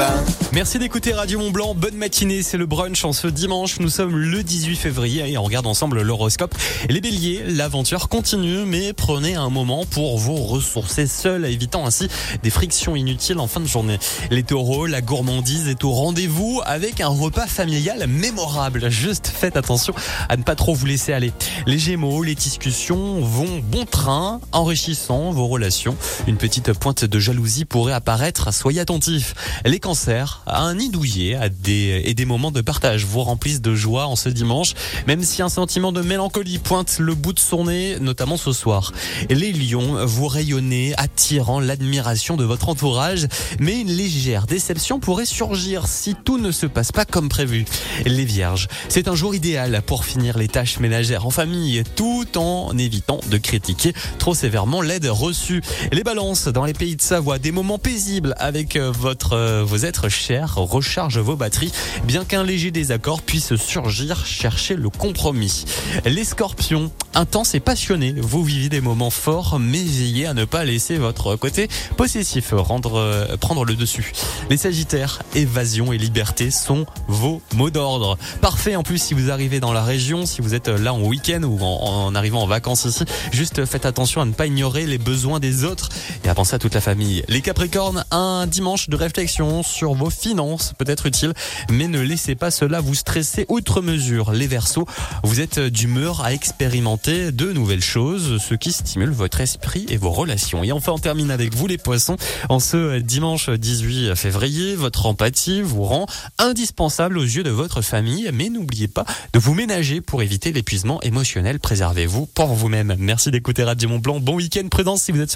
bain. Merci d'écouter Radio Mont Blanc. Bonne matinée, c'est le brunch en ce dimanche. Nous sommes le 18 février et on regarde ensemble l'horoscope. Les béliers, l'aventure continue, mais prenez un moment pour vous ressourcer seul, évitant ainsi des frictions inutiles en fin de journée. Les taureaux, la gourmandise est au rendez-vous avec un repas familial mémorable. Juste faites attention à ne pas trop vous laisser aller. Les gémeaux, les discussions vont bon train, enrichissant vos relations. Une petite pointe de jalousie pourrait apparaître. Soyez attentifs. Les cancers, un nid à des, et des moments de partage vous remplissent de joie en ce dimanche, même si un sentiment de mélancolie pointe le bout de son nez, notamment ce soir. Les lions, vous rayonnez, attirant l'admiration de votre entourage, mais une légère déception pourrait surgir si tout ne se passe pas comme prévu. Les vierges, c'est un jour idéal pour finir les tâches ménagères en famille, tout en évitant de critiquer trop sévèrement l'aide reçue. Les balances, dans les pays de Savoie, des moments paisibles avec euh, votre, euh, vos êtres chers, recharge vos batteries, bien qu'un léger désaccord puisse surgir, chercher le compromis. Les scorpions, intenses et passionnés, vous vivez des moments forts, mais veillez à ne pas laisser votre côté possessif euh, prendre le dessus. Les sagittaires, évasion et liberté sont vos mots d'ordre. Parfait en plus si vous arrivez dans la région, si vous êtes là en week-end ou en, en arrivant en vacances ici, juste faites attention à ne pas ignorer les besoins des autres et à penser à toute la famille. Les capricornes, un dimanche de réflexion sur vos finances peut être utile, mais ne laissez pas cela vous stresser outre mesure. Les versos, vous êtes d'humeur à expérimenter de nouvelles choses, ce qui stimule votre esprit et vos relations. Et enfin, on termine avec vous les poissons. En ce dimanche 18 février, votre empathie vous rend indispensable aux yeux de votre famille, mais n'oubliez pas de vous ménager pour éviter l'épuisement émotionnel. Préservez-vous pour vous-même. Merci d'écouter Radio Mont Blanc. Bon week-end prudence si vous êtes